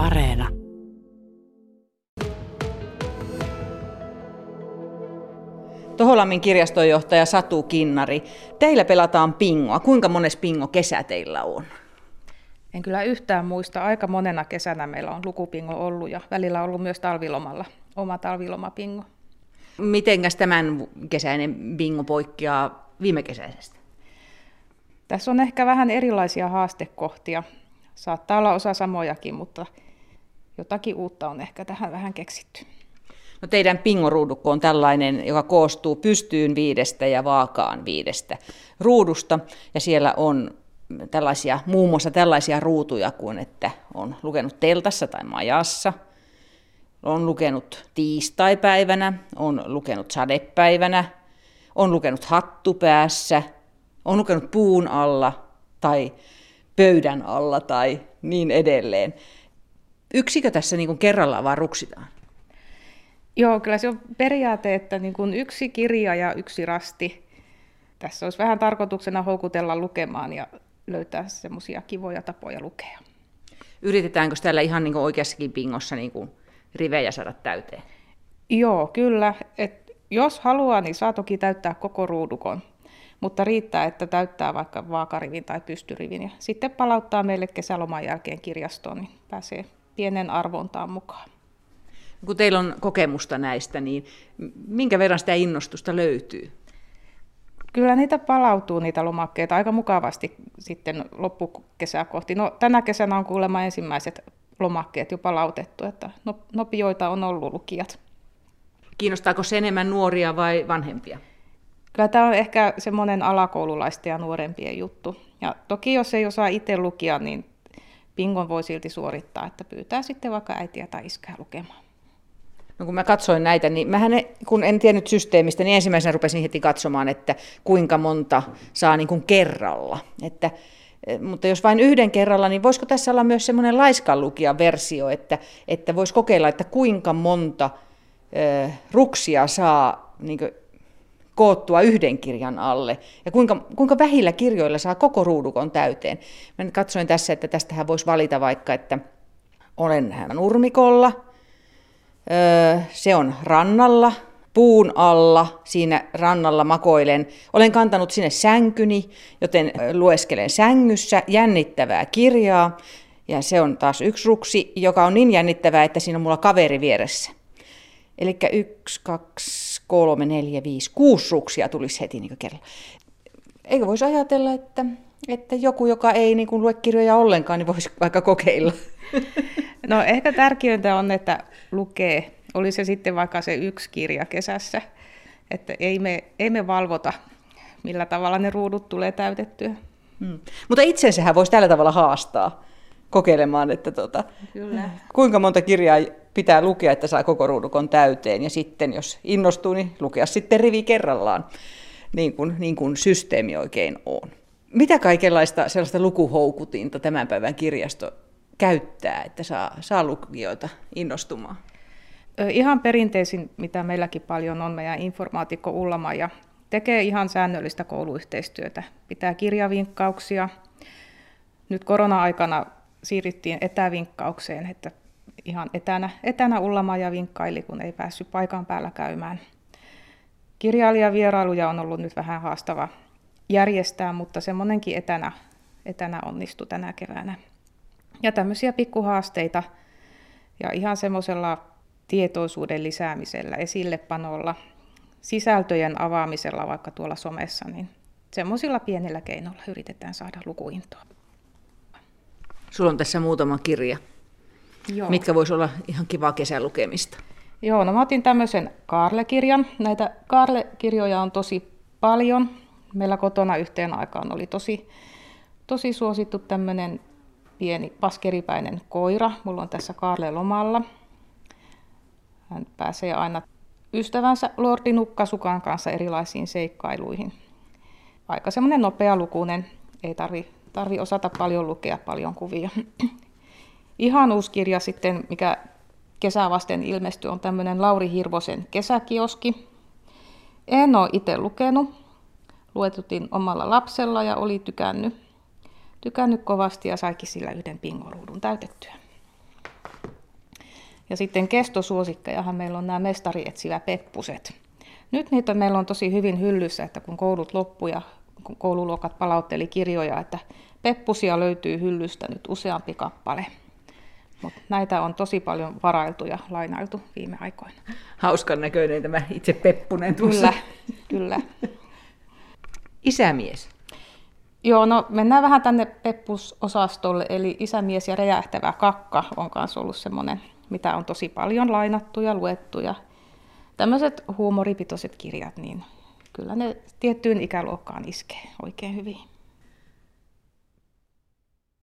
Areena. Toholammin kirjastonjohtaja Satu Kinnari, teillä pelataan pingoa. Kuinka mones pingo kesä teillä on? En kyllä yhtään muista. Aika monena kesänä meillä on lukupingo ollut ja välillä ollut myös talvilomalla oma talvilomapingo. Mitenkäs tämän kesäinen bingo poikkeaa viime kesäisestä? Tässä on ehkä vähän erilaisia haastekohtia. Saattaa olla osa samojakin, mutta jotakin uutta on ehkä tähän vähän keksitty. No teidän pingoruudukko on tällainen, joka koostuu pystyyn viidestä ja vaakaan viidestä ruudusta. Ja siellä on tällaisia, muun muassa tällaisia ruutuja kuin, että on lukenut teltassa tai majassa, on lukenut tiistaipäivänä, on lukenut sadepäivänä, on lukenut hattupäässä, on lukenut puun alla tai pöydän alla tai niin edelleen. Yksikö tässä niin kuin kerrallaan vaan ruksitaan? Joo, kyllä se on periaate, että niin kuin yksi kirja ja yksi rasti. Tässä olisi vähän tarkoituksena houkutella lukemaan ja löytää semmoisia kivoja tapoja lukea. Yritetäänkö täällä ihan niin kuin oikeassakin pingossa niin kuin rivejä saada täyteen? Joo, kyllä. Et jos haluaa, niin saa toki täyttää koko ruudukon, mutta riittää, että täyttää vaikka vaakarivin tai pystyrivin ja sitten palauttaa meille kesäloman jälkeen kirjastoon, niin pääsee pienen arvontaan mukaan. Kun teillä on kokemusta näistä, niin minkä verran sitä innostusta löytyy? Kyllä niitä palautuu, niitä lomakkeita, aika mukavasti sitten loppukesää kohti. No, tänä kesänä on kuulemma ensimmäiset lomakkeet jo palautettu, että no, nopioita on ollut lukijat. Kiinnostaako se enemmän nuoria vai vanhempia? Kyllä tämä on ehkä semmoinen alakoululaisten ja nuorempien juttu. Ja toki jos ei osaa itse lukia, niin pingon voi silti suorittaa, että pyytää sitten vaikka äitiä tai iskää lukemaan. No kun mä katsoin näitä, niin mähän kun en tiennyt systeemistä, niin ensimmäisenä rupesin heti katsomaan, että kuinka monta saa niin kuin kerralla. Että, eh, mutta jos vain yhden kerralla, niin voisiko tässä olla myös semmoinen laiskanlukijan versio, että, että voisi kokeilla, että kuinka monta äh, ruksia saa niin kuin, koottua yhden kirjan alle ja kuinka, kuinka vähillä kirjoilla saa koko ruudukon täyteen. Mä katsoin tässä, että tästähän voisi valita vaikka, että olen nurmikolla – se on rannalla, puun alla, siinä rannalla makoilen. Olen kantanut sinne sänkyni, joten lueskelen sängyssä jännittävää kirjaa. Ja se on taas yksi ruksi, joka on niin jännittävää, että siinä on mulla kaveri vieressä. Eli yksi, kaksi, kolme, neljä, viisi, kuusi ruksia tulisi heti niin kerralla. Eikö voisi ajatella, että, että joku, joka ei niin kuin lue kirjoja ollenkaan, niin voisi vaikka kokeilla? No ehkä tärkeintä on, että lukee, oli se sitten vaikka se yksi kirja kesässä, että ei me, ei me valvota, millä tavalla ne ruudut tulee täytettyä. Hmm. Mutta itsensähän voisi tällä tavalla haastaa kokeilemaan, että tota, Kyllä. kuinka monta kirjaa pitää lukea, että saa koko ruudukon täyteen. Ja sitten, jos innostuu, niin lukea sitten rivi kerrallaan, niin kuin, niin kuin systeemi oikein on. Mitä kaikenlaista sellaista lukuhoukutinta tämän päivän kirjasto käyttää, että saa, saa lukijoita innostumaan? Ihan perinteisin, mitä meilläkin paljon on, meidän informaatikko Ullama ja tekee ihan säännöllistä kouluyhteistyötä. Pitää kirjavinkkauksia. Nyt korona-aikana siirryttiin etävinkkaukseen, että ihan etänä, etänä Ullama ja vinkkaili, kun ei päässyt paikan päällä käymään. Kirjailijavierailuja on ollut nyt vähän haastava järjestää, mutta semmoinenkin etänä, etänä onnistui tänä keväänä. Ja tämmöisiä pikkuhaasteita ja ihan semmoisella tietoisuuden lisäämisellä, esillepanolla, sisältöjen avaamisella vaikka tuolla somessa, niin semmoisilla pienillä keinoilla yritetään saada lukuintoa. Sulla on tässä muutama kirja, Joo. mitkä voisi olla ihan kivaa kesälukemista. Joo, no mä otin tämmöisen Kaarle-kirjan. Näitä Kaarle-kirjoja on tosi paljon. Meillä kotona yhteen aikaan oli tosi, tosi suosittu tämmöinen pieni paskeripäinen koira. Mulla on tässä Kaarle lomalla. Hän pääsee aina ystävänsä Lordi Nukkasukan kanssa erilaisiin seikkailuihin. Aika semmoinen nopea lukunen, ei tarvi, tarvi osata paljon lukea paljon kuvia. Ihan uusi kirja sitten, mikä kesää vasten ilmestyi, on tämmöinen Lauri Hirvosen kesäkioski. En ole itse lukenut. Luetutin omalla lapsella ja oli tykännyt tykännyt kovasti ja saikin sillä yhden pingoruudun täytettyä. Ja sitten kestosuosikkejahan meillä on nämä mestarietsivä peppuset. Nyt niitä meillä on tosi hyvin hyllyssä, että kun koulut loppu ja koululuokat palautteli kirjoja, että peppusia löytyy hyllystä nyt useampi kappale. Mutta näitä on tosi paljon varailtu ja lainailtu viime aikoina. Hauskan näköinen tämä itse peppunen tuossa. Kyllä, kyllä. Isämies. Joo, no mennään vähän tänne peppusosastolle, eli isämies ja räjähtävä kakka on kanssa ollut semmoinen, mitä on tosi paljon lainattu ja luettu. Ja tämmöiset huumoripitoiset kirjat, niin kyllä ne tiettyyn ikäluokkaan iskee oikein hyvin.